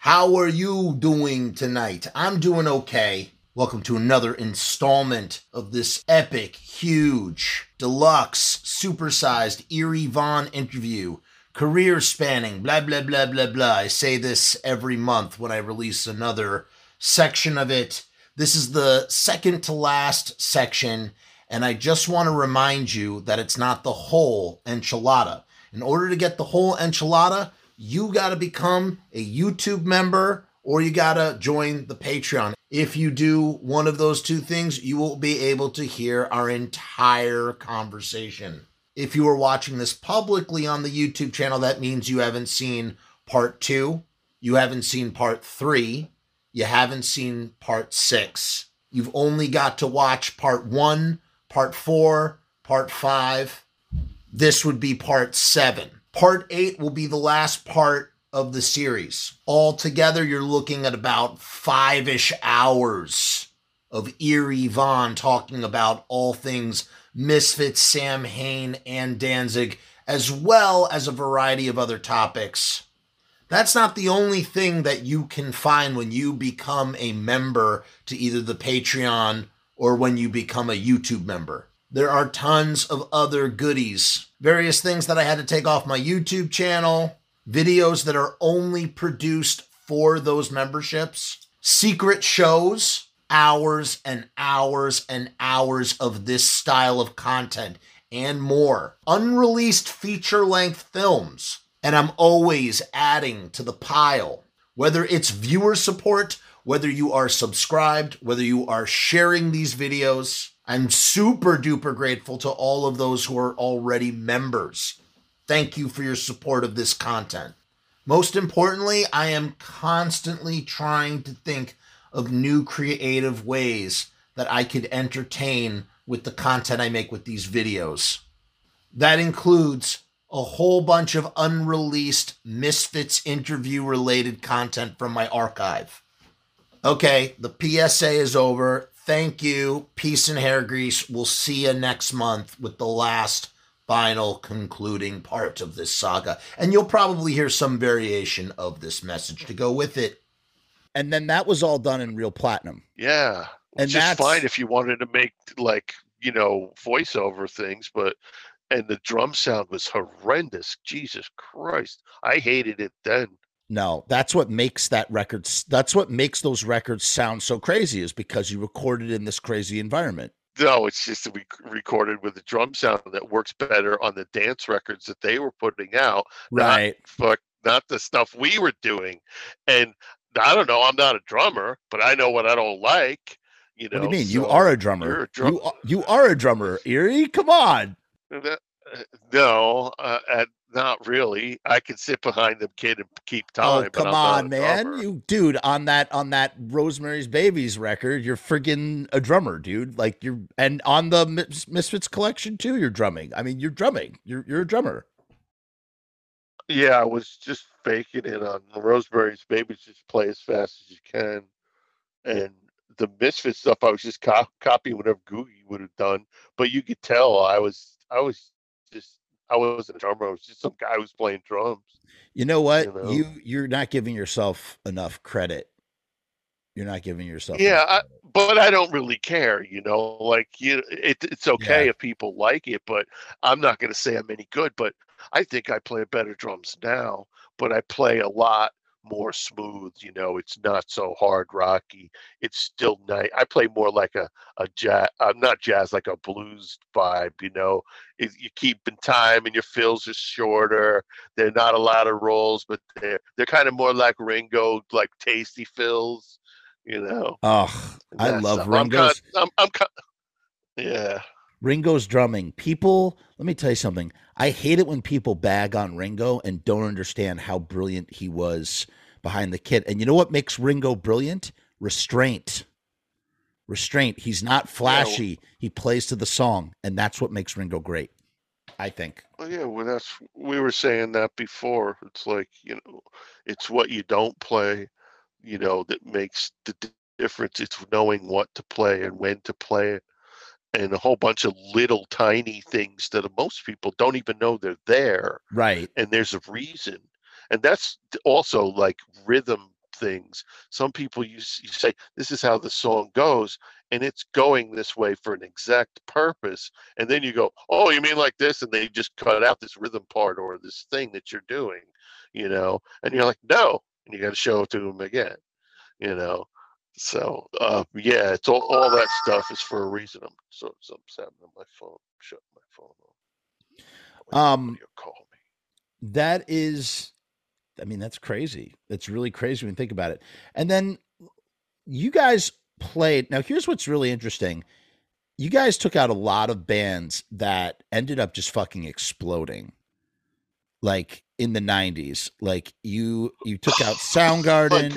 How are you doing tonight? I'm doing okay. Welcome to another installment of this epic, huge, deluxe, supersized Eerie Von interview. Career spanning, blah, blah, blah, blah, blah. I say this every month when I release another section of it. This is the second to last section, and I just want to remind you that it's not the whole enchilada. In order to get the whole enchilada, you got to become a YouTube member or you got to join the Patreon. If you do one of those two things, you will be able to hear our entire conversation. If you are watching this publicly on the YouTube channel, that means you haven't seen part two, you haven't seen part three, you haven't seen part six. You've only got to watch part one, part four, part five. This would be part seven. Part eight will be the last part of the series. Altogether, you're looking at about five ish hours of Eerie Von talking about all things Misfits, Samhain, and Danzig, as well as a variety of other topics. That's not the only thing that you can find when you become a member to either the Patreon or when you become a YouTube member. There are tons of other goodies, various things that I had to take off my YouTube channel, videos that are only produced for those memberships, secret shows, hours and hours and hours of this style of content, and more. Unreleased feature length films. And I'm always adding to the pile, whether it's viewer support, whether you are subscribed, whether you are sharing these videos I'm super duper grateful to all of those who are already members. Thank you for your support of this content. Most importantly, I am constantly trying to think of new creative ways that I could entertain with the content I make with these videos. That includes a whole bunch of unreleased Misfits interview related content from my archive. Okay, the PSA is over. Thank you. Peace and hair grease. We'll see you next month with the last final concluding part of this saga. And you'll probably hear some variation of this message to go with it. And then that was all done in Reel Platinum. Yeah. And Which is that's fine if you wanted to make like, you know, voiceover things, but and the drum sound was horrendous. Jesus Christ. I hated it then. No, that's what makes that record. That's what makes those records sound so crazy is because you recorded in this crazy environment. No, it's just that we recorded with a drum sound that works better on the dance records that they were putting out. Right. Not, fuck, not the stuff we were doing. And I don't know. I'm not a drummer, but I know what I don't like. You know. What do you mean? so you are a drummer. you're a drum- You are, you are a drummer, Eerie. Come on. That- No, uh, uh, not really. I can sit behind the kid and keep time. Oh, come on, man. You dude, on that on that Rosemary's Babies record, you're friggin' a drummer, dude. Like you're and on the Mis- Misfits collection too, you're drumming. I mean, you're drumming. You're you're a drummer. Yeah, I was just faking it on Rosemary's Babies. Just play as fast as you can, and the Misfit stuff. I was just co- copying whatever Googy would have done. But you could tell I was I was just I wasn't a drummer. I was just some guy who was playing drums. You know what? You know? You you're not giving yourself enough credit. You're not giving yourself Yeah, I, but I don't really care. You know, like you, it, it's okay Yeah. if people like it, but I'm not going to say I'm any good. But I think I play better drums now. But I play a lot more smooth. You know, it's not so hard rocky. It's still nice. I play more like a a jazz. I'm uh, not jazz, like a blues vibe. You know, it, you keep in time and your fills are shorter. They're not a lot of rolls, but they're they're kind of more like Ringo, like tasty fills. You know. Oh, I love stuff. I'm I'm, I'm, kind- yeah. Ringo's drumming. People, let me tell you something. I hate it when people bag on Ringo and don't understand how brilliant he was behind the kit. And you know what makes Ringo brilliant? Restraint. Restraint. He's not flashy. he plays to the song, and that's what makes Ringo great. I think. Well, yeah, well, that's we were saying that before. It's like you know, it's what you don't play, you know, that makes the difference. It's knowing what to play and when to play it, and a whole bunch of little tiny things that most people don't even know they're there Right. and there's a reason and that's also like rhythm things. Some people you, you say this is how the song goes and it's going this way for an exact purpose and then you go oh you mean like this? and they just cut out this rhythm part or this thing that you're doing you know? And you're like no and you got to show it to them again you know? So uh yeah it's all, all that stuff is for a reason. I'm so so upset on my phone shut my phone off. Um, call me. That is, I mean, that's crazy. That's really crazy when you think about it. And then you guys played. Now, here's what's really interesting. You guys took out a lot of bands that ended up just fucking exploding. Like in the 90s. Like you you took out Soundgarden.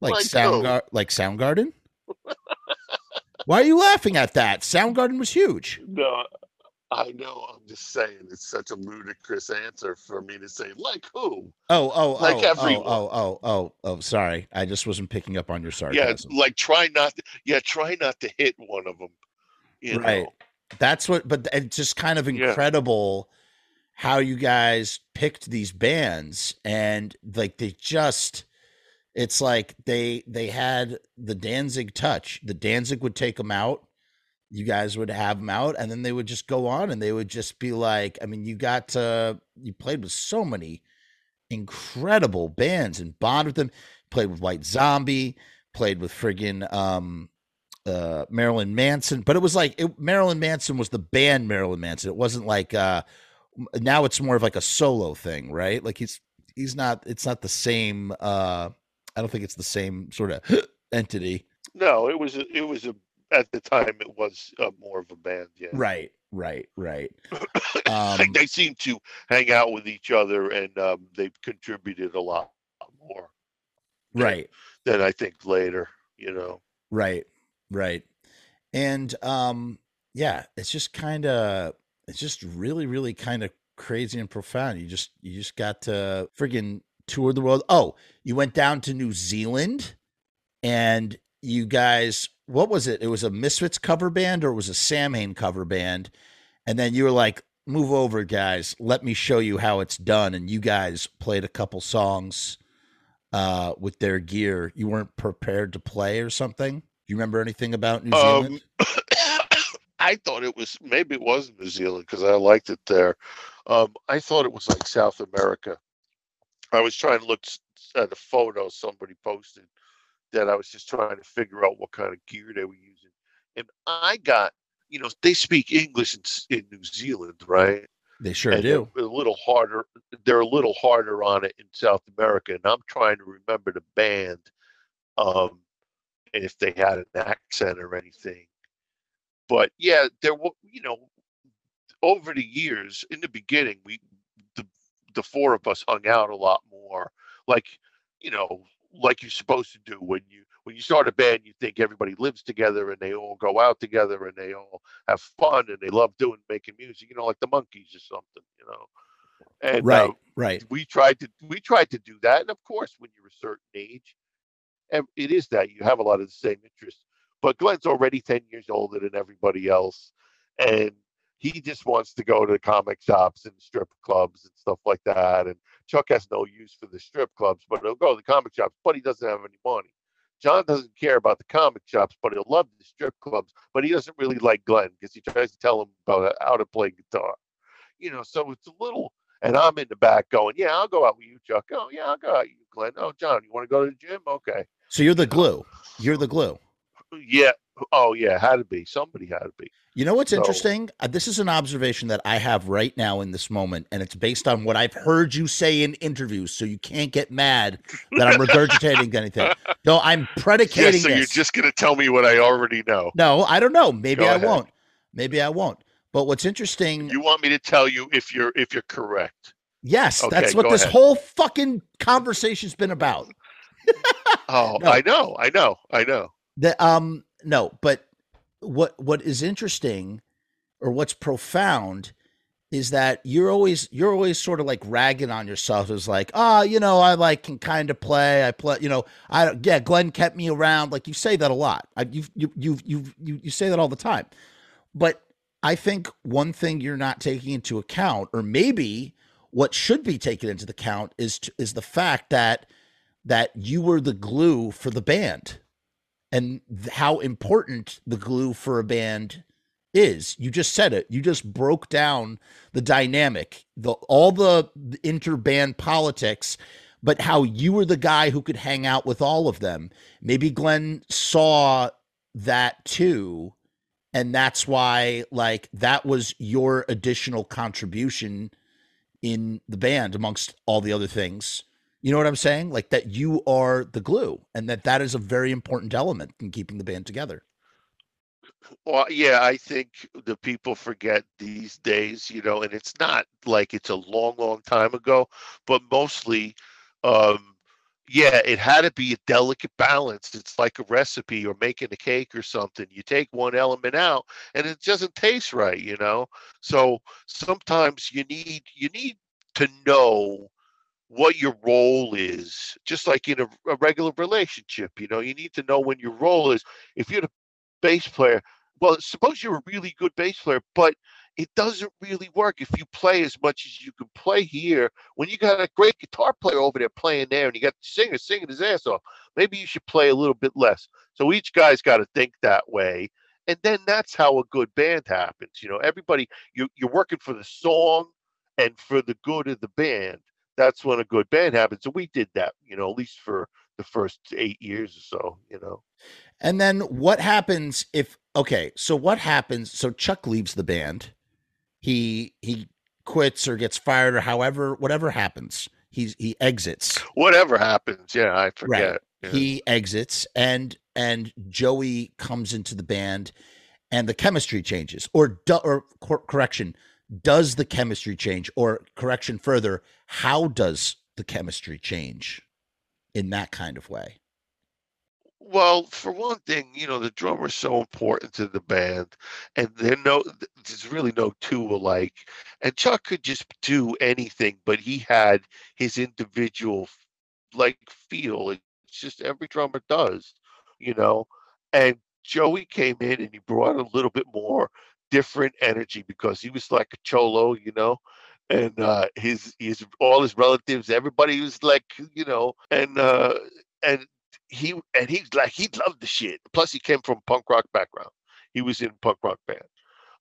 like like Soundgarden like Soundgarden? Why are you laughing at that? Soundgarden was huge. No, I know. I'm just saying it's such a ludicrous answer for me to say, like who? Oh, oh, Like oh, oh everyone. oh, oh, oh, oh, oh, sorry. I just wasn't picking up on your sarcasm. Yeah, like try not. To, yeah, try not to hit one of them. You right. know. That's what, but it's just kind of Yeah. incredible how you guys picked these bands and like they just, it's like they they had the Danzig touch. The Danzig would take them out. You guys would have them out, and then they would just go on, and they would just be like, I mean, you got to, you played with so many incredible bands and bond with them. Played with White Zombie, played with friggin' um, uh, Marilyn Manson, but it was like it, Marilyn Manson was the band Marilyn Manson. It wasn't like uh, now it's more of like a solo thing, right? Like he's he's not. It's not the same. Uh, I don't think it's the same sort of entity. No, it was. A, it was a. At the time, it was uh, more of a band. Yeah. Right, right, right. Um, they seem to hang out with each other, and um, they've contributed a lot more right, than I think later. You know. right, right. And um, yeah, it's just kind of, it's just really, really kind of crazy and profound. You just, you just got to friggin' tour the world. Oh, you went down to New Zealand, and you guys, what was it? It was a Misfits cover band, or it was a Samhain cover band, and then you were like, "Move over, guys. Let me show you how it's done." And you guys played a couple songs uh, with their gear. You weren't prepared to play or something. Do you remember anything about New Um, Zealand? I thought it was maybe it was New Zealand because I liked it there. Um, I thought it was like South America. I was trying to look at a photo somebody posted that I was just trying to figure out what kind of gear they were using, and I got you know they speak English in, in New Zealand, right? they sure and do. they're a little harder. They're a little harder on it in South America, and I'm trying to remember the band, um, and if they had an accent or anything. But yeah, there were you know, over the years, in the beginning, we the the four of us hung out a lot more, like you know, like you're supposed to do when you when you start a band. You think everybody lives together and they all go out together and they all have fun and they love doing making music. You know, like the Monkees or something. You know, and Right, uh, right. we tried to we tried to do that and of course when you're a certain age and it is that you have a lot of the same interests but glenn's already 10 years older than everybody else and he just wants to go to comic shops and strip clubs and stuff like that and chuck has no use for the strip clubs but he'll go to the comic shops but he doesn't have any money john doesn't care about the comic shops but he'll love the strip clubs but he doesn't really like glenn because he tries to tell him about how to play guitar you know so it's a little and I'm in the back going, yeah, I'll go out with you, Chuck. Oh, yeah, I'll go out with you, Glenn. Oh, John, you want to go to the gym? Okay. So you're the glue. You're the glue. Yeah. Oh, yeah, had to be. Somebody had to be. You know what's So- interesting? Uh, this is an observation that I have right now in this moment, and it's based on what I've heard you say in interviews. So you can't get mad that I'm regurgitating anything. No, I'm Yeah, so this. you're just going to tell me what I already know. no, I don't know. Maybe Go I ahead. won't. Maybe I won't. But what's interesting? You want me to tell you if you're if you're correct? yes, Okay, that's what this ahead. whole fucking conversation's been about. Oh, No. I know, I know, I know. The um no, but what what is interesting or what's profound is that you're always you're always sort of like ragging on yourself as like, ah, you know, I like can kind of play. I play, you know, I yeah, Glenn kept me around. Like you say that a lot. I, you you you you you you say that all the time. but I think one thing you're not taking into account, or maybe what should be taken into account, is is the fact that that you were the glue for the band, and how important the glue for a band is. You just said it. You just broke down the dynamic, the all the interband politics, but how you were the guy who could hang out with all of them. Maybe Glenn saw that too and that's why like that was your additional contribution in the band amongst all the other things you know what i'm saying like that you are the glue and that that is a very important element in keeping the band together well yeah i think the people forget these days you know and it's not like it's a long long time ago but mostly um yeah, it had to be a delicate balance. It's like a recipe or making a cake or something. You take one element out and it doesn't taste right, you know? So sometimes you need you need to know what your role is, just like in a, a regular relationship, you know, you need to know when your role is. If you're the bass player, well, suppose you're a really good bass player, but it doesn't really work if you play as much as you can play here. When you got a great guitar player over there playing there and you got the singer singing his ass off maybe you should play a little bit less. So each guy's got to think that way and then that's how a good band happens you know. Everybody you, you're working for the song and for the good of the band that's when a good band happens and we did that you know at least for the first eight years or so you know and then what happens if okay so what happens so chuck leaves the band he he quits or gets fired or however whatever happens he's he exits whatever happens yeah i forget right. yeah. he exits and and joey comes into the band and the chemistry changes or or cor- correction does the chemistry change or correction further how does the chemistry change in that kind of way well, for one thing, you know, the drummer is so important to the band, and there no there's really no two alike. And Chuck could just do anything, but he had his individual like feel. It's just every drummer does, you know. And Joey came in and he brought a little bit more different energy because he was like a cholo, you know and uh, his his all his relatives, everybody was like, you know, and uh, and he and he's like he loved the shit. Plus, he came from punk rock background. He was in punk rock band.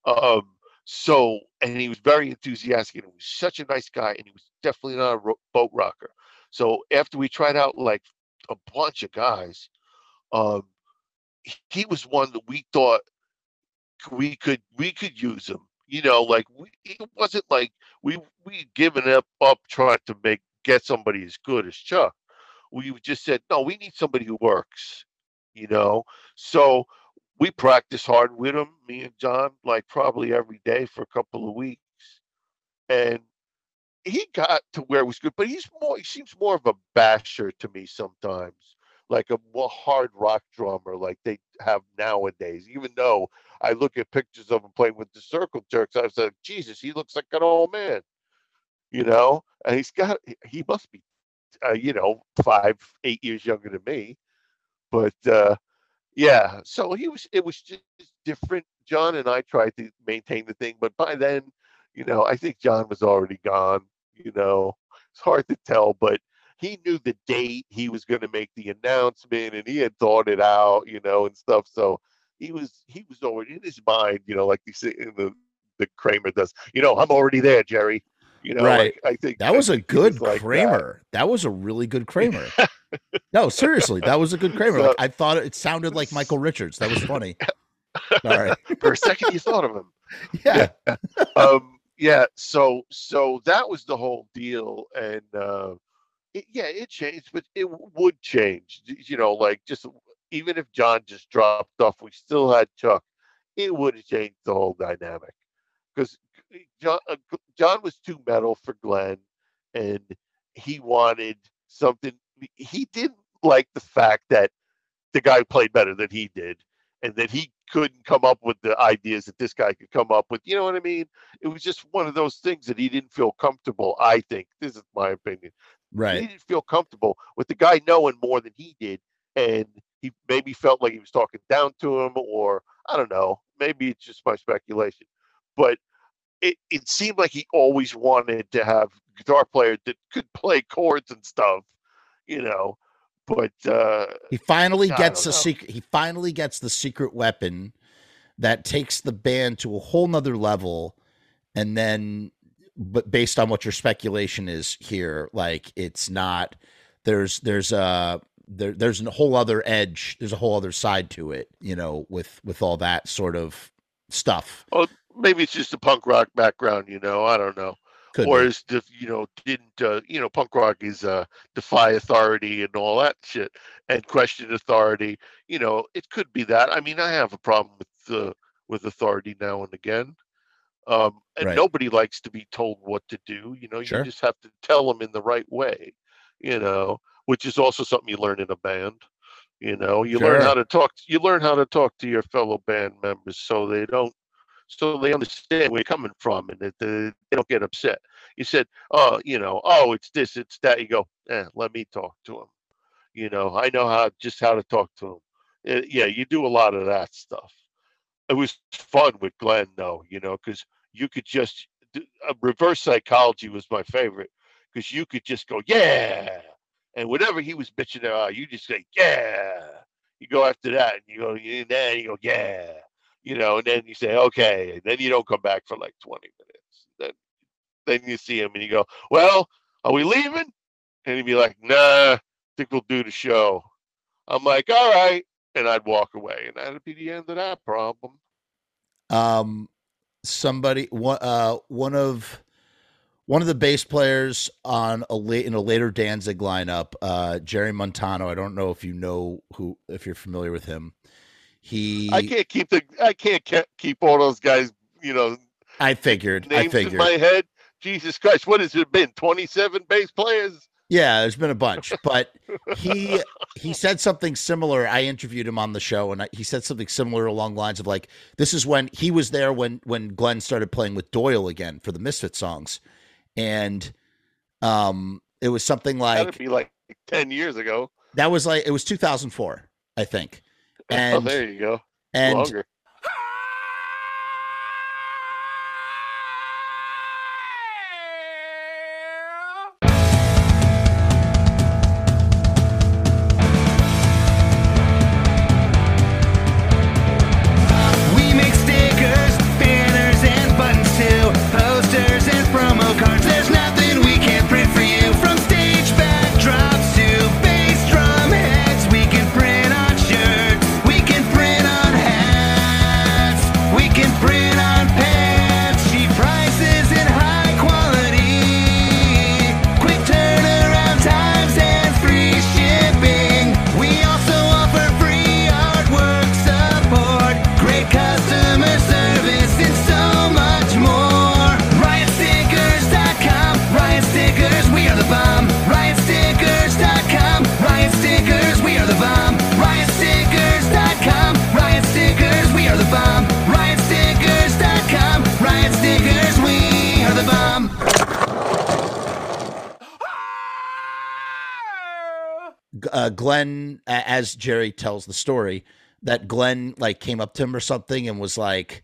Um, so and he was very enthusiastic and he was such a nice guy and he was definitely not a ro- boat rocker. So after we tried out like a bunch of guys, um, he was one that we thought we could we could use him. You know, like we, it wasn't like we we given up up trying to make get somebody as good as Chuck we just said, no, we need somebody who works, you know. So we practice hard with him, me and John, like probably every day for a couple of weeks. And he got to where it was good, but he's more he seems more of a basher to me sometimes, like a more hard rock drummer like they have nowadays. Even though I look at pictures of him playing with the circle jerks, I was like, Jesus, he looks like an old man. You know, and he's got he must be uh, you know, five, eight years younger than me. But uh, yeah, so he was. It was just different. John and I tried to maintain the thing, but by then, you know, I think John was already gone. You know, it's hard to tell, but he knew the date he was going to make the announcement, and he had thought it out, you know, and stuff. So he was he was already in his mind, you know, like the the Kramer does. You know, I'm already there, Jerry. You know, right. Like, I think that was a good was like Kramer. That. that. was a really good Kramer. no, seriously, that was a good Kramer. So, like, I thought it sounded like Michael Richards. That was funny. All right. For a second, you thought of him. Yeah. yeah. um, yeah. So, so that was the whole deal, and uh, it, yeah, it changed, but it would change. You know, like just even if John just dropped off, we still had Chuck. It would have changed the whole dynamic because John, uh, John was too metal for Glenn, and he wanted something. He didn't like the fact that the guy played better than he did, and that he couldn't come up with the ideas that this guy could come up with. You know what I mean? It was just one of those things that he didn't feel comfortable. I think this is my opinion. Right. He didn't feel comfortable with the guy knowing more than he did, and he maybe felt like he was talking down to him, or I don't know. Maybe it's just my speculation, but it, it seemed like he always wanted to have guitar player that could play chords and stuff, you know. But uh, he finally gets a secret. He finally gets the secret weapon that takes the band to a whole nother level, and then, but based on what your speculation is here, like it's not. There's there's a there, there's a whole other edge. There's a whole other side to it, you know, with with all that sort of stuff. Oh, maybe it's just a punk rock background, you know. I don't know. Could or be. is the you know didn't uh, you know punk rock is uh, defy authority and all that shit and question authority. You know, it could be that. I mean, I have a problem with uh, with authority now and again. Um, and Right. nobody likes to be told what to do. You know, you just have to tell them in the right way. You know, which is also something you learn in a band. You know, you learn how to talk. You learn how to talk to your fellow band members so they don't, so they understand where you're coming from and that they, they don't get upset. You said, oh, you know, oh, it's this, it's that. You go, eh, let me talk to them. You know, I know how just how to talk to him. yeah, you do a lot of that stuff. It was fun with Glenn, though. You know, because you could just uh, reverse psychology was my favorite because you could just go, yeah, and whatever he was bitching about, you just say, yeah. You go after that, and you go, and then you go, yeah, you know, and then you say, okay, and then you don't come back for like twenty minutes. Then, then you see him, and you go, well, are we leaving? And he'd be like, nah, think we'll do the show. I'm like, all right, and I'd walk away, and that'd be the end of that problem. um somebody one uh one of one of the bass players on a late in a later Danzig lineup, uh Jerry Montano. I don't know if you know who if you're familiar with him. He I can't keep the, I can't ke- keep all those guys, you know, I figured I figured. my head. Jesus Christ, what has it been? Twenty-seven bass players. Yeah, there's been a bunch, but he he said something similar. I interviewed him on the show, and I, he said something similar along the lines of like, "This is when he was there when when Glenn started playing with Doyle again for the Misfit songs, and um, it was something That'd like be like ten years ago. that was like it was 2004, I think, oh, and there you go. and Longer. Uh, Glenn, as Jerry tells the story, that Glenn like came up to him or something and was like,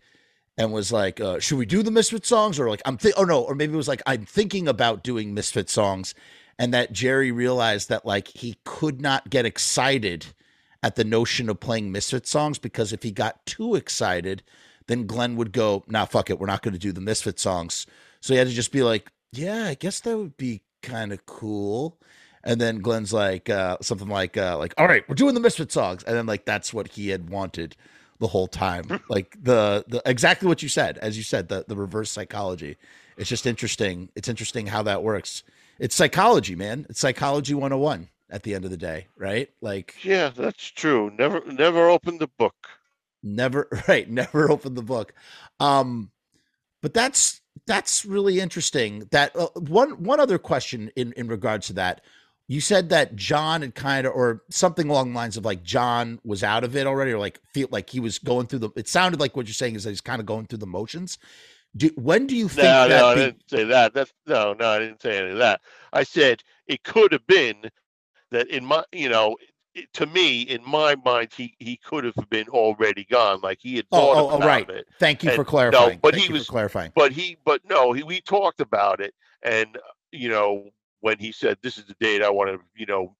and was like, uh, "Should we do the Misfit songs?" Or like, "I'm thi- oh no," or maybe it was like, "I'm thinking about doing Misfit songs," and that Jerry realized that like he could not get excited at the notion of playing Misfit songs because if he got too excited, then Glenn would go, "Nah, fuck it, we're not going to do the Misfit songs." So he had to just be like, "Yeah, I guess that would be kind of cool." And then Glenn's like uh, something like uh, like, "All right, we're doing the Misfit songs," and then like that's what he had wanted the whole time. like the the exactly what you said, as you said, the the reverse psychology. It's just interesting. It's interesting how that works. It's psychology, man. It's psychology 101 at the end of the day, right? Like Yeah, that's true. Never, never opened the book. never right never opened the book um but that's that's really interesting that uh, one one other question in in regards to that you said that john had kind of or something along the lines of like john was out of it already or like feel like he was going through the it sounded like what you're saying is that he's kind of going through the motions do when do you think No, that no, I be- didn't say that. That's no, no, I didn't say any of that. I said it could have been that in my, you know, it- to me, in my mind, he he could have been already gone. Like he had Oh, thought oh, oh, about right. it, Thank you And- for no, clarifying. but Thank he was- clarifying. but he, but no, he, we talked about it, and you know, when he said this is the date I want to, you know,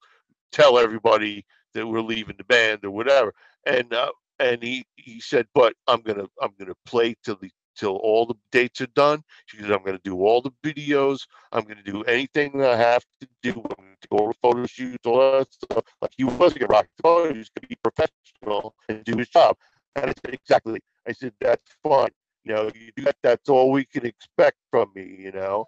tell everybody that we're leaving the band or whatever, and uh, and he he said, but I'm gonna I'm gonna play till the till all the dates are done. She said I'm gonna do all the videos. I'm gonna do anything I have to do. I'm gonna do all the photo shoots, all that stuff. Like he wasn't gonna rock the. He was gonna be professional and do his job. And I said exactly. I said that's fine. You know, you do that. That's all we can expect from me. You know,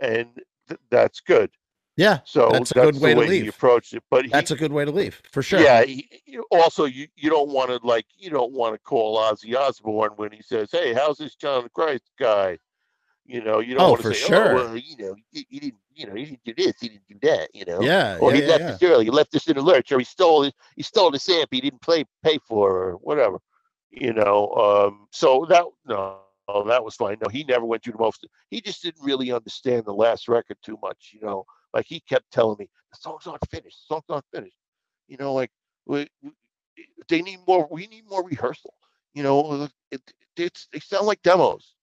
and th- that's good. yeah, So That's that's, a good way the to way he leave. approached it. But he, that's a good way to leave for sure. yeah. He, also, you you don't want to like you don't want to call Ozzy Osbourne when he says, "Hey, how's this John Christ guy?" You know, you don't Oh, want for to say, sure. "Oh, well, you know, he, he didn't, you know, he didn't do this, he didn't do that," you know. yeah, Or yeah, he yeah, left yeah. this early, he left this in the lurch, or he stole it, he stole the samp he didn't play pay for, or whatever. You know, um, so that no, that was fine. No, he never went through the most. He just didn't really understand the last record too much. You know, like he kept telling me the songs aren't finished, the songs aren't finished. You know, like we, we, they need more. We need more rehearsal. You know, it, it's they sound like demos.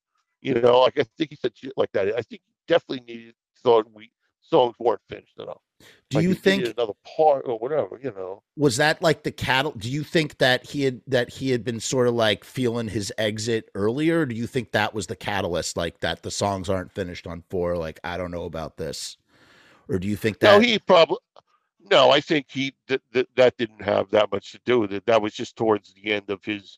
You know, like I think he said shit like that. I think he definitely needed thought we songs weren't finished enough. Do Like, you think another part or whatever? You know. was that like the cattle? Do you think that he had that he had been sort of like feeling his exit earlier? Or do you think that was the catalyst, like that the songs aren't finished on four? Like I don't know about this, or do you think that? No, he probably. No, I think he that, that that didn't have that much to do with it. That was just towards the end of his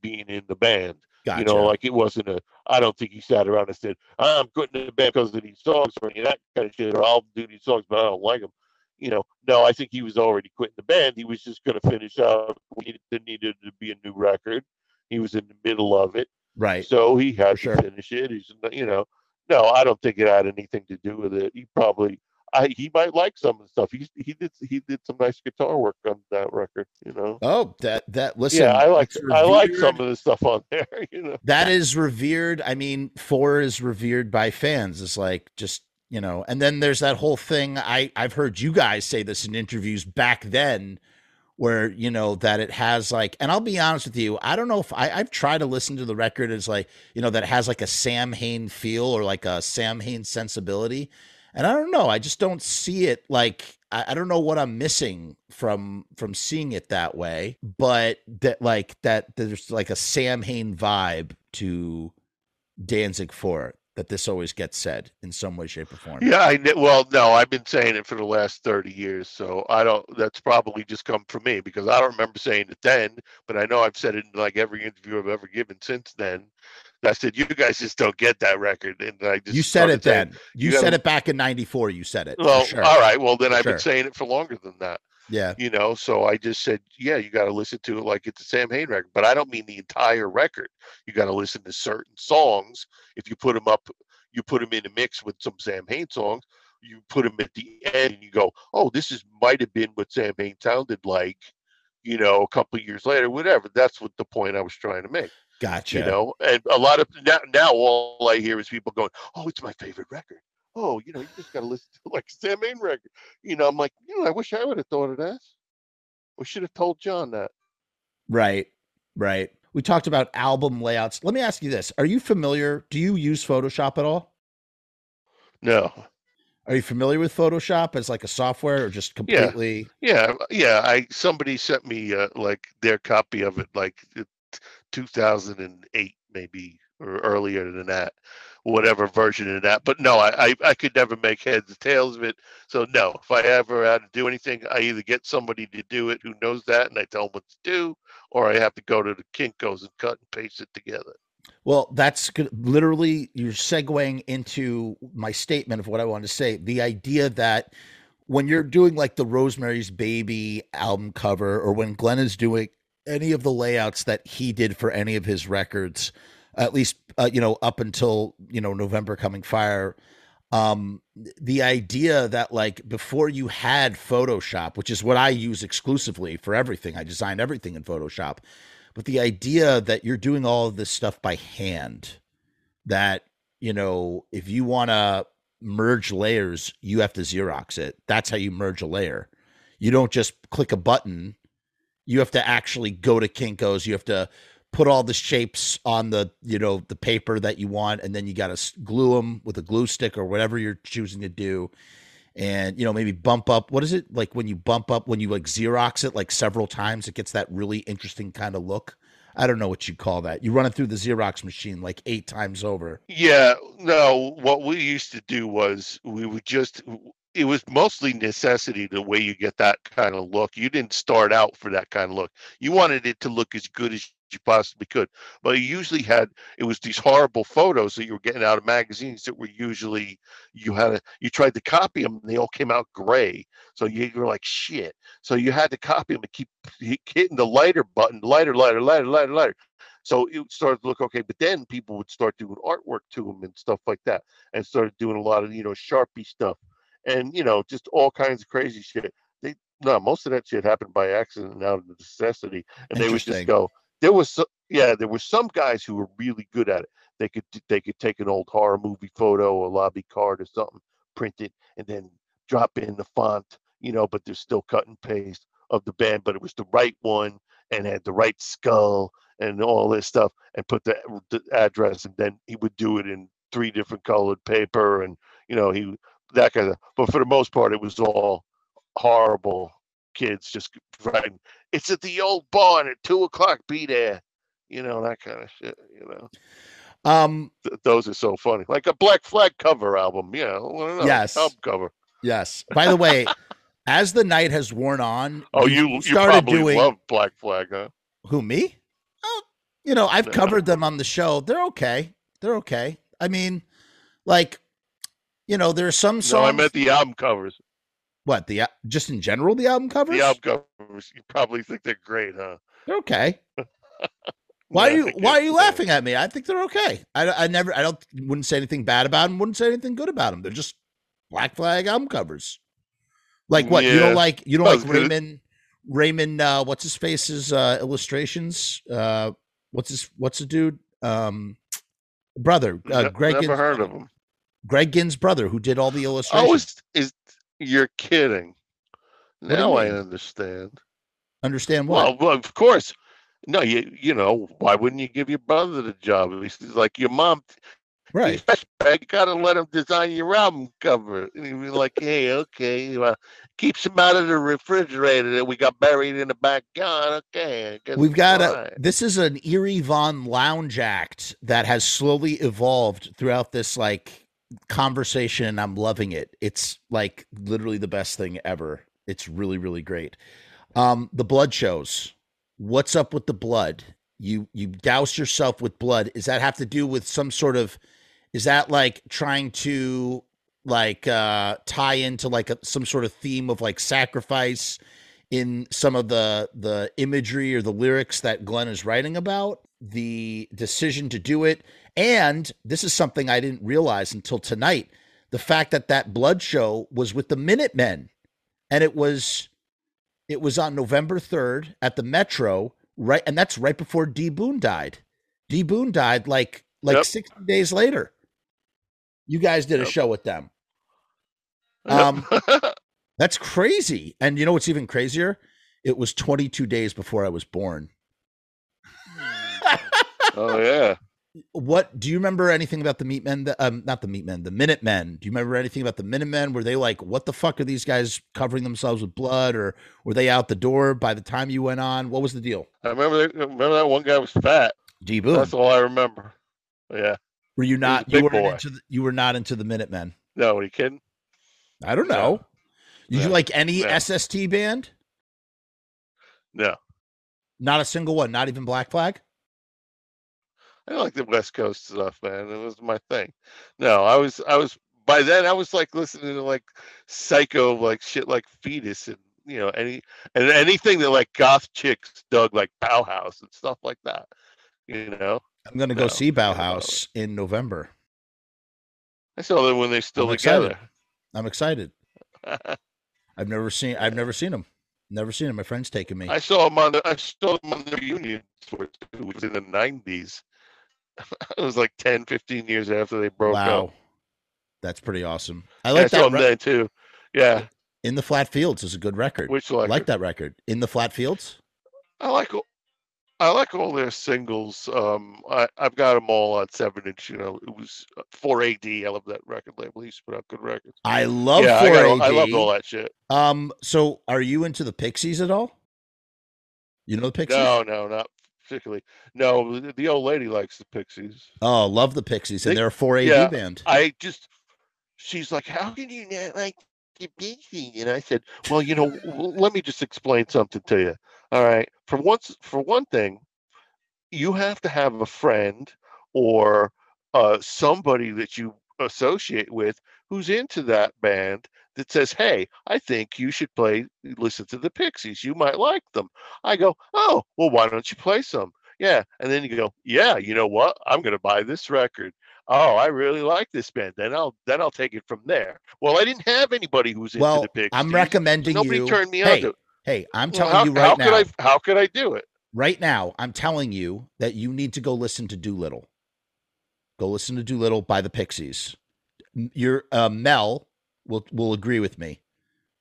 being in the band. gotcha. You know, like it wasn't a. I don't think he sat around and said, "I'm quitting the band because of these songs" or any of that kind of shit, or "I'll do these songs, but I don't like them." You know, no, I think he was already quitting the band. He was just going to finish up. We needed, there needed to be a new record. He was in the middle of it, right. so he had For sure. to finish it. He's, you know, no, I don't think it had anything to do with it. He probably, I, he might like some of the stuff. He he did he did some nice guitar work on that record. You know. Oh, that that listen. yeah, I like I like some of the stuff on there. You know. that is revered. I mean, four is revered by fans. It's like just you know, and then there's that whole thing. I I've heard you guys say this in interviews back then, where you know that it has like, and I'll be honest with you, I don't know if I I've tried to listen to the record as like you know that it has like a Samhain feel or like a Samhain sensibility, and I don't know. I just don't see it like. I, I don't know what I'm missing from from seeing it that way, but that like that there's like a Samhain vibe to Danzig Four that this always gets said in some way, shape, or form. Yeah, I well, no, I've been saying it for the last thirty years, so I don't. That's probably just come from me because I don't remember saying it then, but I know I've said it in like every interview I've ever given since then. I said you guys just don't get that record, and I just You said it saying, then. You, you said gotta- it back in '94. You said it. Well, sure. all right. Well, then I've sure. been saying it for longer than that. Yeah. you know so i just said yeah you got to listen to it like it's a Samhain record but i don't mean the entire record. You got to listen to certain songs. If you put them up you put them in a mix with some Samhain songs you put them at the end and you go oh this is might have been what Samhain sounded like you know a couple of years later whatever. That's what the point i was trying to make Gotcha. you know? And a lot of now, now all i hear is people going oh it's my favorite record oh you know you just got to listen to like Samhain record you know i'm like you know i wish i would have thought of that we should have told john that Right. Right. We talked about album layouts. Let me ask you this: Are you familiar? Do you use Photoshop at all? no Are you familiar with Photoshop as like a software, or just completely? yeah yeah i somebody sent me uh, like their copy of it like 2008 maybe or earlier than that whatever version of that but no I, I i could never make heads or tails of it so no if i ever had to do anything i either get somebody to do it who knows that and i tell them what to do or i have to go to the kinkos and cut and paste it together Well, that's good. literally you're segueing into my statement of what I want to say. The idea that when you're doing like the Rosemary's Baby album cover, or when Glenn is doing any of the layouts that he did for any of his records, at least uh, you know up until you know November Coming Fire, um, the idea that like before you had Photoshop, which is what I use exclusively for everything, I design everything in Photoshop. But the idea that you're doing all of this stuff by hand, that, you know, if you want to merge layers, you have to Xerox it. That's how you merge a layer. You don't just click a button. You have to actually go to Kinkos. You have to put all the shapes on the you know the paper that you want, and then you got to glue them with a glue stick or whatever you're choosing to do. And you know maybe bump up. What is it like when you bump up when you like Xerox it like several times? It gets that really interesting kind of look. I don't know what you call that. You run it through the Xerox machine like eight times over. Yeah, no, what we used to do was we would just it was mostly necessity the way you get that kind of look. You didn't start out for that kind of look. You wanted it to look as good as you possibly could. But you usually had it was these horrible photos that you were getting out of magazines that were usually you had a, you tried to copy them and they all came out gray. So you were like shit. So you had to copy them and keep hitting the lighter button, lighter, lighter, lighter, lighter, lighter. So it started to look okay, but then people would start doing artwork to them and stuff like that, and started doing a lot of you know sharpie stuff, and you know just all kinds of crazy shit. They no, most of that shit happened by accident and out of necessity, and they would just go. There was so, yeah, there were some guys who were really good at it. They could they could take an old horror movie photo, or lobby card or something, print it, and then drop in the font, you know, but they're still cut and paste of the band, but it was the right one and had the right skull and all this stuff, and put the, the address, and then he would do it in three different colored paper, and you know he that kind of. But for the most part, it was all horrible kids just writing. It's at the old barn at two o'clock. Be there, you know that kind of shit. You know, Um, Th- those are so funny. Like a Black Flag cover album. Yeah, well, no, Yes. album cover. yes. By the way, as the night has worn on, Oh, you you started probably doing love Black Flag, huh? who me? Oh, you know, I've No. covered them on the show. They're okay. They're okay. I mean, like, you know, there are some No, songs. I meant the album covers. What the just in general the album covers. The album covers. You probably think they're great, huh? They're okay. Why are you Why are you laughing at me? I think they're okay. I, I never I don't wouldn't say anything bad about them. Wouldn't say anything good about them. They're just Black Flag album covers. Like what? You don't like you don't like gonna- Raymond Raymond uh what's his face's uh illustrations? Uh what's his what's the dude? Um brother, uh Greg Never heard of them. Greg Ginn's brother who did all the illustrations. Oh, is, is you're kidding? Now I understand. Understand what? Well, well, of course. No, you you know why wouldn't you give your brother the job? He's like your mom. right. He's best bag, You gotta let him design your album cover. And he'd be like, "Hey, okay, well, keeps him out of the refrigerator that we got buried in the backyard." Okay, We've got a. right." This is an Eerie Von Lounge act that has slowly evolved throughout this like conversation, I'm loving it. It's like literally the best thing ever. It's really, really great. Um, the blood shows. What's up with the blood? You you douse yourself with blood. Does that have to do with some sort of? Is that like trying to like uh tie into like a, some sort of theme of like sacrifice in some of the the imagery or the lyrics that Glenn is writing about, the decision to do it, and this is something I didn't realize until tonight, the fact that that blood show was with the Minutemen and it was it was on November 3rd at the Metro, right and that's right before D Boon died. D Boon died like like Yep. 60 days later. You guys did a show with them. Um, That's crazy. And you know what's even crazier? It was 22 days before I was born. oh yeah. What do you remember anything about the Meatmen? The, um, not the Meatmen, the Minutemen. Do you remember anything about the Minutemen? Were they like, what the fuck are these guys covering themselves with blood, or were they out the door by the time you went on? What was the deal? I remember. That, remember that one guy was fat. D. That's all I remember. Yeah. Were you not? You were into the, you were not into the Minutemen. No, are you kidding? I don't No. know. Did you like any. SST band? No. Not a single one. Not even Black Flag. I like the West Coast stuff, man. It was my thing. No, I was I was by then I was like listening to like psycho like shit like fetus and you know any and anything that like goth chicks dug like Bauhaus and stuff like that. You know, I'm going to go No, see Bauhaus in November. I saw them when they're still I'm excited. together. I'm excited. I've never seen I've never seen them. Never seen him. My friend's taking me. I saw them on the I saw them on the reunion tour too, which was in the nineties. it was like 10, 15 years after they broke wow. up. That's pretty awesome. I like I that. re- too. Yeah. In the Flat Fields is a good record. Which I like that record. In the Flat Fields. I like all, I like all their singles. Um, I I've got them all on seven inch. You know, it was uh, four AD. I love that record label. He used to put out good records. I love yeah, 4AD. all, I loved all that shit. Um, so are you into the Pixies at all? You know the Pixies? No, no, not particularly. No, the, the old lady likes the Pixies. Oh, love the Pixies, and They- they're a 4AD yeah, band. I just, she's like, how can you not like the Pixies? And I said, well, you know, let me just explain something to you. All right, for once, for one thing, you have to have a friend or uh, somebody that you associate with who's into that band that says, "Hey, I think you should play, listen to the Pixies. You might like them." I go, "Oh, well, why don't you play some?" Yeah, and then you go, "Yeah, you know what? I'm going to buy this record." Oh, I really like this band. Then I'll then I'll take it from there. Well, I didn't have anybody who was into well, the Pixies. I'm recommending Nobody you. turned me hey, on to. hey, I'm Well, telling how, you how right now. could I? How could I do it? right now, I'm telling you that you need to go listen to Doolittle. Go listen to Doolittle by the Pixies. Your uh, Mel will will agree with me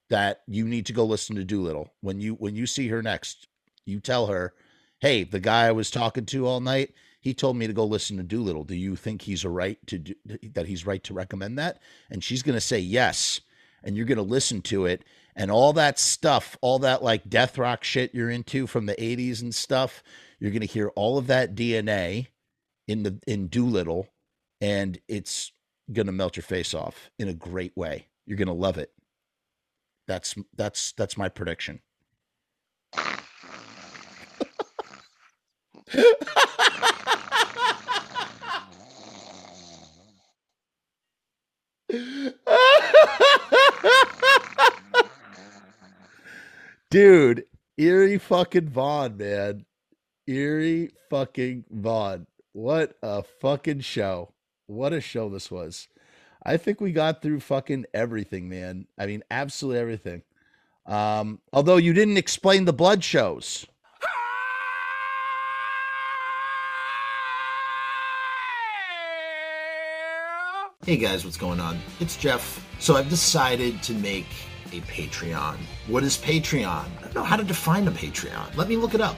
that you need to go listen to Doolittle when you when you see her next. You tell her, "Hey, the guy I was talking to all night, he told me to go listen to Doolittle. Do you think he's a right to do that? He's right to recommend that?" And she's going to say yes, and you're going to listen to it, and all that stuff, all that like death rock shit you're into from the 80s and stuff, you're going to hear all of that DNA in the in Doolittle and it's going to melt your face off in a great way. You're going to love it. That's that's that's my prediction. Dude, Eerie fucking Von, man. Eerie fucking Von. What a fucking show. What a show this was. I think we got through fucking everything, man. I mean, absolutely everything. Um, although you didn't explain the blood shows. Hey guys, what's going on? It's Jeff. So I've decided to make a Patreon. What is Patreon? I don't know how to define a Patreon. Let me look it up.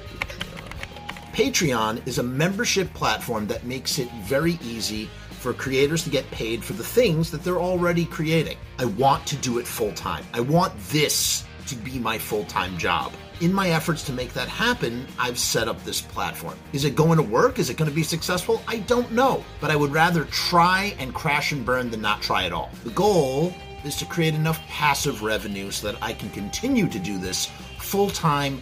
Patreon is a membership platform that makes it very easy for creators to get paid for the things that they're already creating. I want to do it full time. I want this to be my full time job. In my efforts to make that happen, I've set up this platform. Is it going to work? Is it going to be successful? I don't know. But I would rather try and crash and burn than not try at all. The goal is to create enough passive revenue so that I can continue to do this full time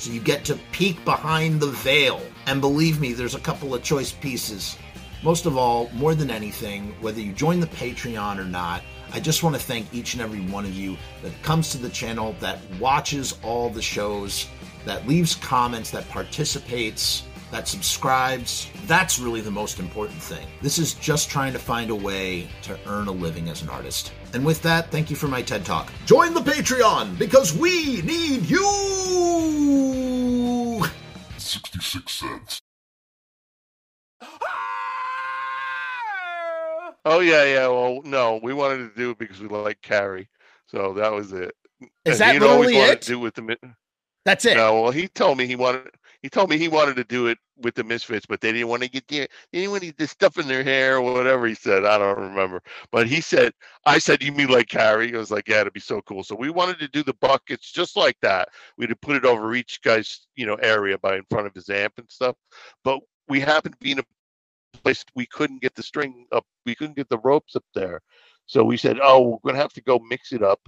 So you get to peek behind the veil. And believe me, there's a couple of choice pieces. Most of all, more than anything, whether you join the Patreon or not, I just want to thank each and every one of you that comes to the channel, that watches all the shows, that leaves comments, that participates, that subscribes. That's really the most important thing. This is just trying to find a way to earn a living as an artist. And with that, thank you for my TED Talk. Join the Patreon because we need you! 66 cents. Oh, yeah, yeah. Well, no, we wanted to do it because we like Carrie. So that was it. Is and that literally always it? do with the. That's it. No, well, he told me he wanted he told me he wanted to do it with the Misfits, but they didn't want to get the. They didn't want to get the stuff in their hair or whatever he said. I don't remember, but he said. I said, "You mean like Carrie?" I was like, "Yeah, it'd be so cool." So we wanted to do the buckets just like that. We'd put it over each guy's, you know, area by in front of his amp and stuff. But we happened to be in a place we couldn't get the string up. We couldn't get the ropes up there. So we said, "Oh, we're gonna have to go mix it up."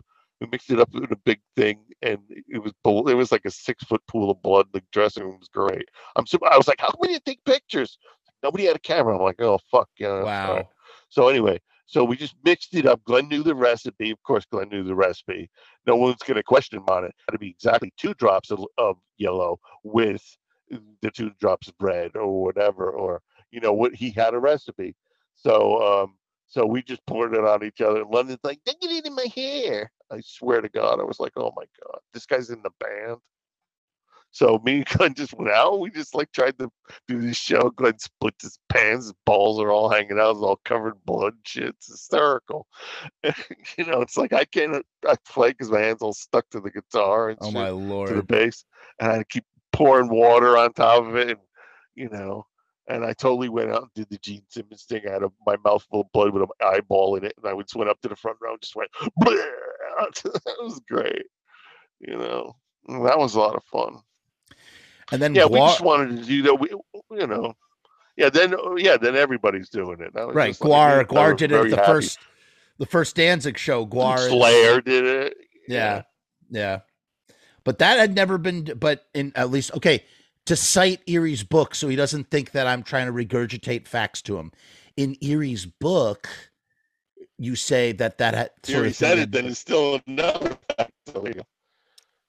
We mixed it up in a big thing, and it was it was like a six foot pool of blood. The dressing room was great. I'm super. I was like, "How come we didn't take pictures?" Nobody had a camera. I'm like, "Oh fuck yeah!" Wow. right." So anyway, so we just mixed it up. Glenn knew the recipe. Of course, Glenn knew the recipe. No one's going to question him on it. It had to be exactly two drops of, of yellow with the two drops of red or whatever, or you know what he had a recipe. So um, so we just poured it on each other. And London's like, "Don't get it in my hair." I swear to God, I was like, "Oh my God, this guy's in the band." So me and Glenn just went out. We just like tried to do this show. Glenn split his pants, his balls are all hanging out, it's all covered in blood. Shit, it's hysterical. you know, it's like I can't I play because my hands all stuck to the guitar and Oh shit, my to the bass, and I keep pouring water on top of it, and you know. And I totally went out and did the Gene Simmons thing. I had a, my mouth full of blood with an eyeball in it, and I just went up to the front row and just went. that was great. You know, that was a lot of fun And then yeah, we just wanted to do that. We, you know, yeah. Then, yeah, then everybody's doing it. Right, just like, GWAR GWAR did it the happy. first the first Danzig show. GWAR Slayer did it. Yeah. Yeah. But that had never been but in at least okay, to cite Eerie's book so he doesn't think that I'm trying to regurgitate facts to him. In Eerie's book, you say that that had sort already said it. Then it's still another fact.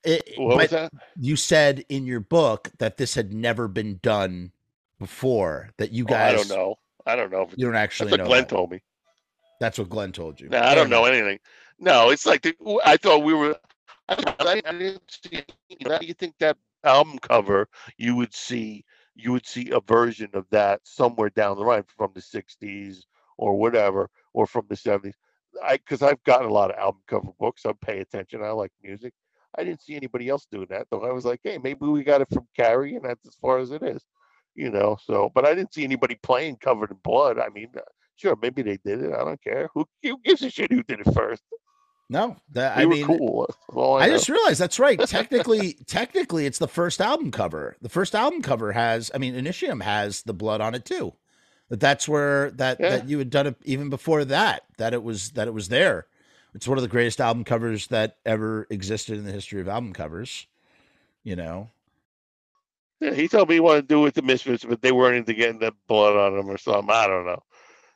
it- What was that? you said in your book that this had never been done before. That you Oh, I don't know. I don't know. You don't actually that's what know. Glenn that. told me. That's what Glenn told you. No, I don't know anything. No, it's like the, I thought we were. I, I, I didn't see. You, know, you think that album cover, you would see, you would see a version of that somewhere down the line from the '60s or whatever, or from the '70s. I because I've gotten a lot of album cover books. I pay attention. I like music. I didn't see anybody else doing that, though. I was like, hey, maybe we got it from Carrie, and that's as far as it is, you know. So, but I didn't see anybody playing covered in blood. I mean, uh, sure, maybe they did it. I don't care. Who, who gives a shit who did it first? No, that I were mean cool. I, I just realized that's right. Technically, technically, it's the first album cover. The first album cover has, I mean, Initium has the blood on it too. That that's where that Yeah. that you had done it even before that. That it was that it was there. It's one of the greatest album covers that ever existed in the history of album covers. You know, Yeah, he told me he wanted to do it with the Misfits, but they weren't into getting the blood on them or something. I don't know.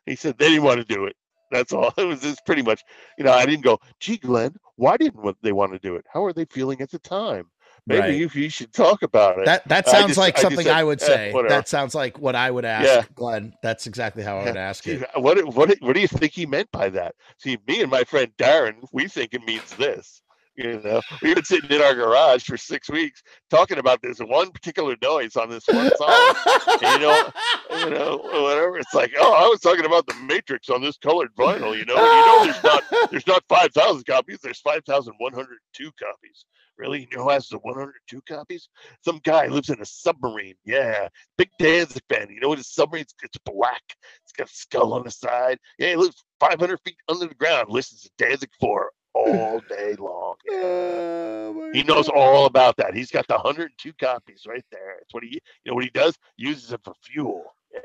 He said they didn't want to do it. That's all. It was just pretty much, you know, I didn't go, gee, Glenn, why didn't they want to do it? How are they feeling at the time? Maybe Right. you, you should talk about it. that that sounds just- like I something said, I would "Eh, say. whatever." that sounds like what I would ask Yeah. Glenn. That's exactly how I would ask you. what, what, what do you think he meant by that? See, me and my friend Darren, we think it means this. You know, we've been sitting in our garage for six weeks talking about this one particular noise on this one song. And, you know, you know, whatever. It's like, oh, I was talking about the Matrix on this colored vinyl. You know, you know, there's not there's not five thousand copies. There's five thousand one hundred two copies. Really? You know who has the one hundred two copies? Some guy lives in a submarine. Yeah, big Danzig fan. You know what his submarine's? It's black. It's got a skull on the side. Yeah, he lives five hundred feet under the ground. Listens to Danzig four all day long. Yeah. Oh He knows God. all about that. He's got the 102 copies right there. It's what he, you know, what he does. Uses it for fuel. Yeah,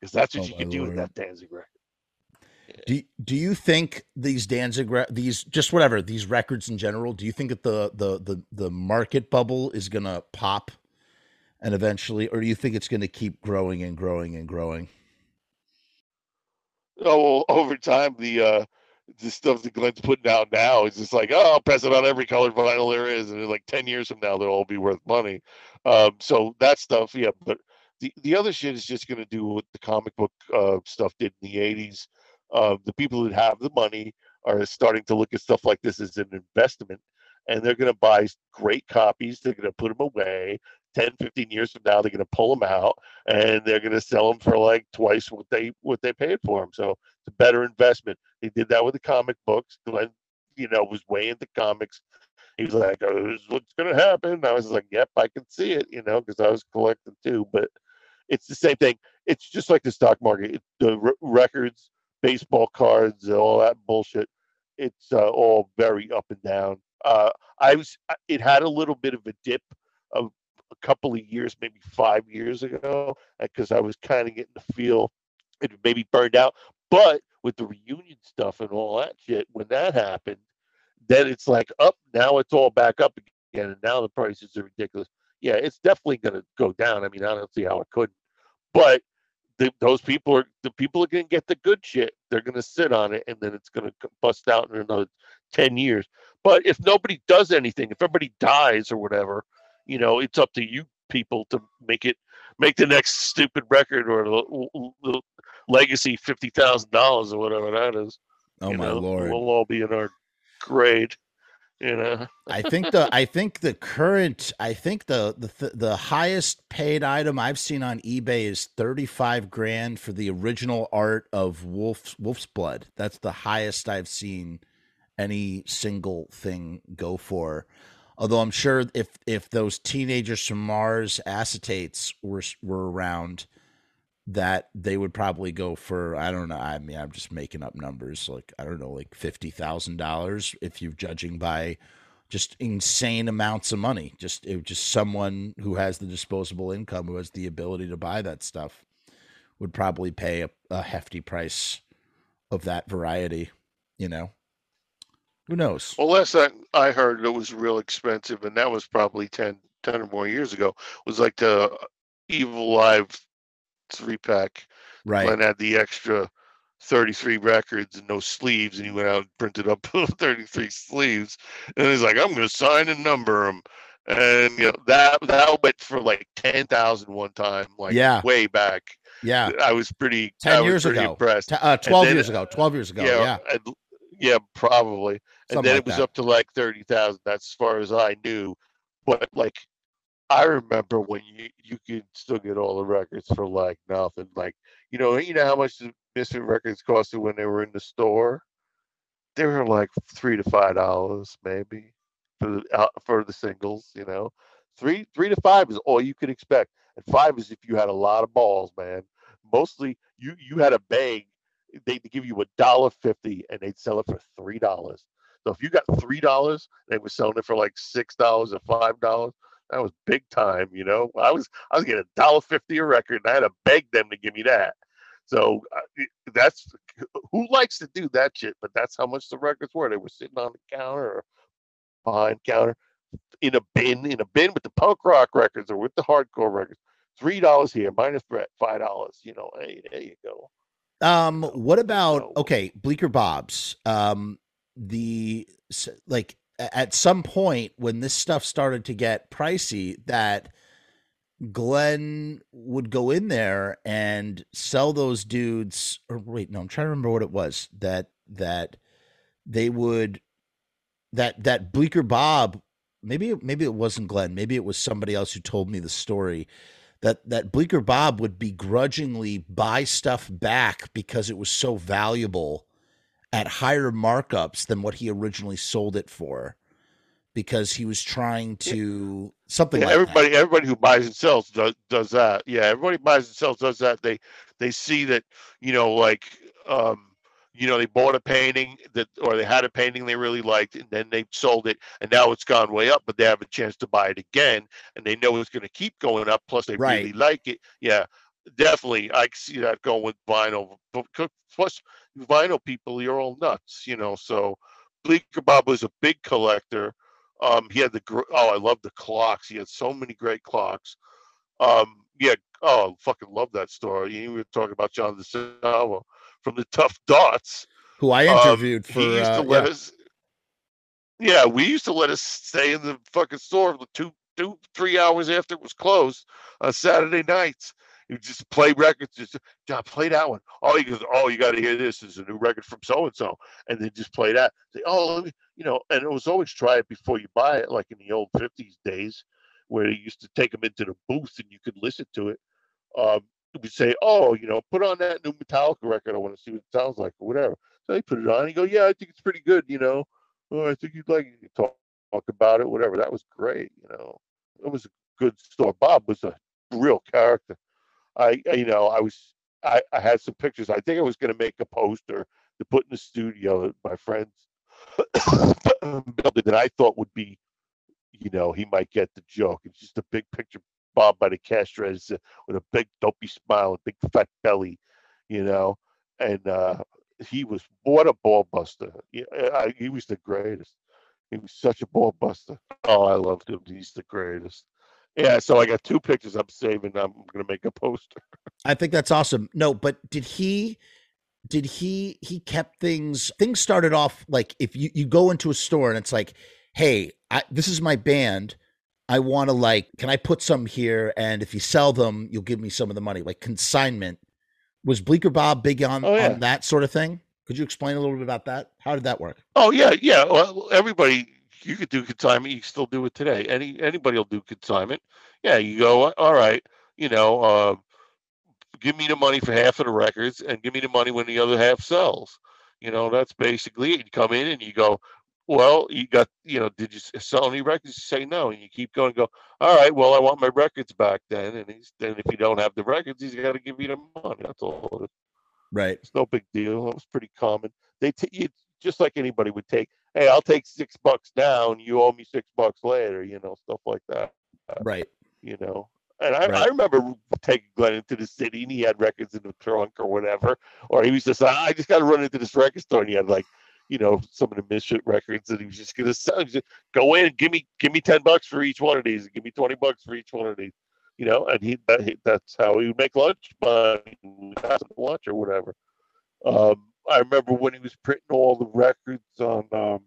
because that's what Oh you my can do with that Danzig record. Do do you think these Danzig re- these just whatever these records in general? Do you think that the the the the market bubble is gonna pop, and eventually, or do you think it's gonna keep growing and growing and growing? Oh, well, over time, the uh, the stuff that Glenn's putting out now is just like, oh, I'll press it on every colored vinyl there is, and like 10 years from now, they'll all be worth money. Um, so that stuff, yeah. But the the other shit is just gonna do what the comic book uh, stuff did in the 80s. Uh, the people that have the money are starting to look at stuff like this as an investment, and they're gonna buy great copies. They're gonna put them away. 10, 15 years from now, they're going to pull them out and they're going to sell them for like twice what they what they paid for them. So it's a better investment. He did that with the comic books. Glenn, you know, was way into comics. He was like, oh, "This is what's going to happen." I was like, "Yep, I can see it," you know, because I was collecting too. But it's the same thing. It's just like the stock market. It, the r- records, baseball cards, all that bullshit. It's uh, all very up and down. Uh, I was. It had a little bit of a dip of a couple of years, maybe five years ago, because I was kind of getting the feel it maybe burned out. But with the reunion stuff and all that shit, when that happened, then it's like up. Now it's all back up again, and now the prices are ridiculous. Yeah, it's definitely going to go down. I mean, I don't see how it couldn't. But the, those people are the people are going to get the good shit. They're going to sit on it, and then it's going to bust out in another ten years. But if nobody does anything, if everybody dies or whatever, you know, it's up to you people to make it make the next stupid record or the, the legacy fifty thousand dollars or whatever that is. Oh you my know? lord! We'll all be in our grade. You know, I think the I think the current I think the the the highest paid item I've seen on eBay is 35 grand for the original art of Wolf's Wolf's Blood. That's the highest I've seen any single thing go for. Although I'm sure if if those teenagers from Mars acetates were were around that they would probably go for I don't know. I mean, I'm just making up numbers. Like I don't know, like fifty thousand dollars if you're judging by just insane amounts of money. Just it, just someone who has the disposable income, who has the ability to buy that stuff, would probably pay a, a hefty price of that variety. You know, who knows? well, last time I heard it was real expensive, and that was probably 10, 10 or more years ago. It Was like the Evilive three pack. Right? Glenn had the extra 33 records and no sleeves, and he went out and printed up 33 sleeves. And he's like, I'm going to sign and number them. And you know that that went for like 10,000 one time, like Yeah. way back. Yeah, I was pretty. 10 I was years pretty ago. Impressed. T- uh, twelve then- years ago. Twelve years ago. Yeah, and- yeah, probably. And then like it was that. up to like thirty thousand. That's as far as I knew. But like, I remember when you you could still get all the records for like nothing. Like, you know, you know how much the Misfit records costed when they were in the store. They were like three to five dollars, maybe, for the uh, for the singles. You know, three three to five is all you could expect, and five is if you had a lot of balls, man. Mostly, you you had a bag they'd give you a dollar fifty and they'd sell it for three dollars. So if you got three dollars, they were selling it for like six dollars or five dollars. That was big time, you know. I was I was getting a dollar fifty a record, and I had to beg them to give me that. So uh, that's who likes to do that shit. But that's how much the records were. They were sitting on the counter or behind counter in a bin, in a bin with the punk rock records or with the hardcore records. Three dollars here, Minor Threat, five dollars. You know, hey, there you go. Um, what about okay, Bleecker Bob's? Um, the like at some point when this stuff started to get pricey, that Glenn would go in there and sell those dudes. Or wait, no, I'm trying to remember what it was that that they would that that Bleecker Bob. Maybe maybe it wasn't Glenn. Maybe it was somebody else who told me the story that that Bleecker Bob would begrudgingly buy stuff back because it was so valuable at higher markups than what he originally sold it for because he was trying to something Yeah, like everybody, that. everybody who buys and sells does does that. Yeah, everybody buys and sells does that. They they see that you know, like um, you know, they bought a painting that, or they had a painting they really liked, and then they sold it, and now it's gone way up, but they have a chance to buy it again, and they know it's going to keep going up. Plus, they Right. really like it. Yeah, definitely, I see that going with vinyl. But vinyl people, you're all nuts, you know. So, Bleecker Bob was a big collector. Um, he had the oh, I love the clocks. He had so many great clocks. Um, yeah, oh, fucking love that story. You were talking about John DeSalvo from the Tough Dots. who I Um, interviewed for he used uh, to let yeah. us. Yeah, we used to let us stay in the fucking store for two, two, three hours after it was closed on Saturday nights. You just play records. Just John, play that one. Oh, he goes, oh, you got to hear this. It's a new record from so and so, and then just play that. Say, oh, you know, and it was always try it before you buy it, like in the old '50s days, where they used to take them into the booth and you could listen to it. Um, would say, "Oh, you know, put on that new Metallica record. I want to see what it sounds like, or whatever." So he put it on. He go, "Yeah, I think it's pretty good. You know, oh, I think you'd like it. talk talk about it, whatever." That was great. You know, it was a good story. Bob was a real character. I, I- you know, I was, I, I had some pictures. I think I was going to make a poster to put in the studio that my friends built it that I thought would be, you know, he might get the joke. It's just a big picture, Bob by the cash register with a big dopey smile, a big fat belly, you know, and uh, he was what a ball buster. I, he was the greatest. He was such a ball buster. Oh, I loved him. He's the greatest. Yeah, so I got two pictures I'm saving. I'm gonna make a poster. I think that's awesome. No, but did he did he he kept things things started off like if you you go into a store and it's like, "Hey, I, this is my band. I want to like can I put some here and if you sell them, you'll give me some of the money." Like consignment. Was Bleecker Bob big on Oh, yeah. on that sort of thing? Could you explain a little bit about that? How did that work? Oh yeah, yeah. Well, everybody, you could do consignment. You can still do it today. Any anybody will do consignment. Yeah, you go. All right, you know, uh, give me the money for half of the records, and give me the money when the other half sells. You know, that's basically it. You come in and you go. Well, you got, you know, did you sell any records? You say no, and you keep going. Go, all right. Well, I want my records back then, and he's, then if you don't have the records, he's got to give you the money. That's all. Right. it is. No big deal. That was pretty common. They t- you, just like anybody would take. Hey, I'll take six bucks down. You owe me six bucks later. You know, stuff like that. Right. You know, and I, I remember taking Glenn into the city, and he had records in the trunk or whatever. Or he was just, I I just got to run into this record store, and he had like, you know, some of the misfit records, and he was just gonna sell. just, Go in, give me, give me ten bucks for each one of these, and give me twenty bucks for each one of these. You know, and he, that, he that's how he would make lunch money, lunch or whatever. Um, I remember when he was printing all the records on. Um,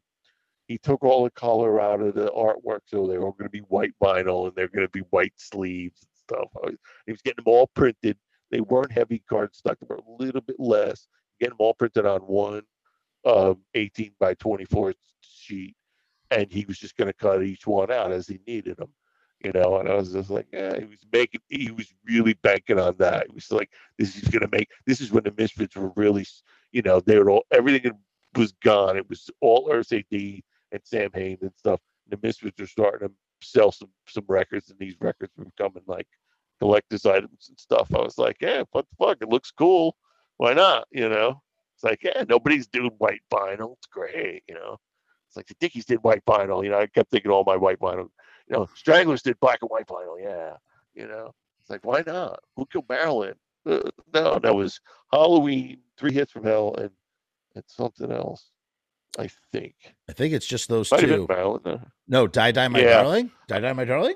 he took all the color out of the artwork, so they were going to be white vinyl and they're going to be white sleeves and stuff. Was- He was getting them all printed. They weren't heavy cardstock; they were a little bit less. Getting them all printed on one um, 18 by 24 sheet, and he was just going to cut each one out as he needed them. You know, and I was just like, yeah, he was making, he was really banking on that. He was like, this is going to make, this is when the Misfits were really, you know, they were all, everything was gone. It was all Earth AD and Samhain and stuff. And The Misfits are starting to sell some some records, and these records were becoming like collector's items and stuff. I was like, yeah, what the fuck? It looks cool. Why not? You know, it's like, yeah, nobody's doing white vinyl. It's great. You know, it's like the Dickies did white vinyl. You know, I kept thinking all my white vinyl. You know, Stranglers did black and white vinyl. Yeah, you know, it's like why not? Who killed Marilyn? Uh, no, that was Halloween, Three Hits from Hell, and and something else. I think I think it's just those might two. No, Die Die My Yeah. Darling? Die Die My Darling?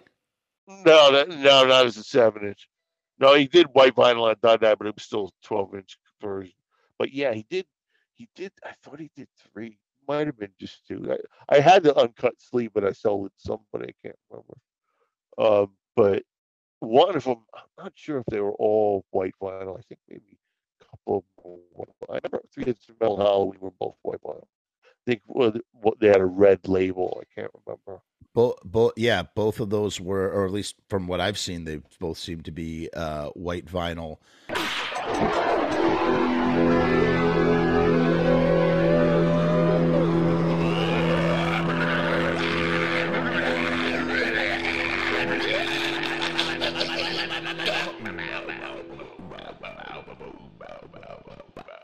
No, that, no, not as a seven inch. No, he did white vinyl on Dada, but it was still a twelve inch version. But yeah, he did. He did. I thought he did three. Might have been just two. I, I had the uncut sleeve, but I sold it to somebody. I can't remember. Um, but one of them, I'm not sure if they were all white vinyl. I think maybe a couple. I remember three hits from Metal Halloween were both white vinyl. I think what they had a red label. I can't remember. Both, both, yeah, both of those were, or at least from what I've seen, they both seem to be uh, white vinyl.